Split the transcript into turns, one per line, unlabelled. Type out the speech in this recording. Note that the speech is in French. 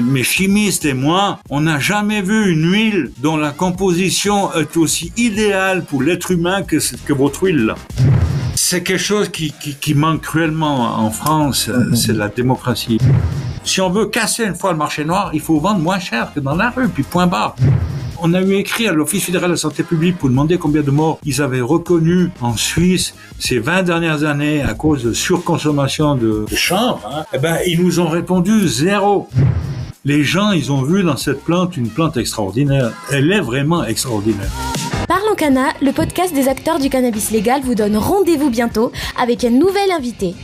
Mes chimistes et moi, on n'a jamais vu une huile dont la composition est aussi idéale pour l'être humain que, que votre huile là. C'est quelque chose qui, qui, qui, manque cruellement en France, mm-hmm. c'est la démocratie. Si on veut casser une fois le marché noir, il faut vendre moins cher que dans la rue, puis point barre. On a eu écrit à l'Office fédéral de la santé publique pour demander combien de morts ils avaient reconnu en Suisse ces 20 dernières années à cause de surconsommation de, de chanvre. Hein. Eh ben, ils nous ont répondu zéro. Les gens, ils ont vu dans cette plante une plante extraordinaire. Elle est vraiment extraordinaire.
Parlons Cana, le podcast des acteurs du cannabis légal vous donne rendez-vous bientôt avec un nouvel invité.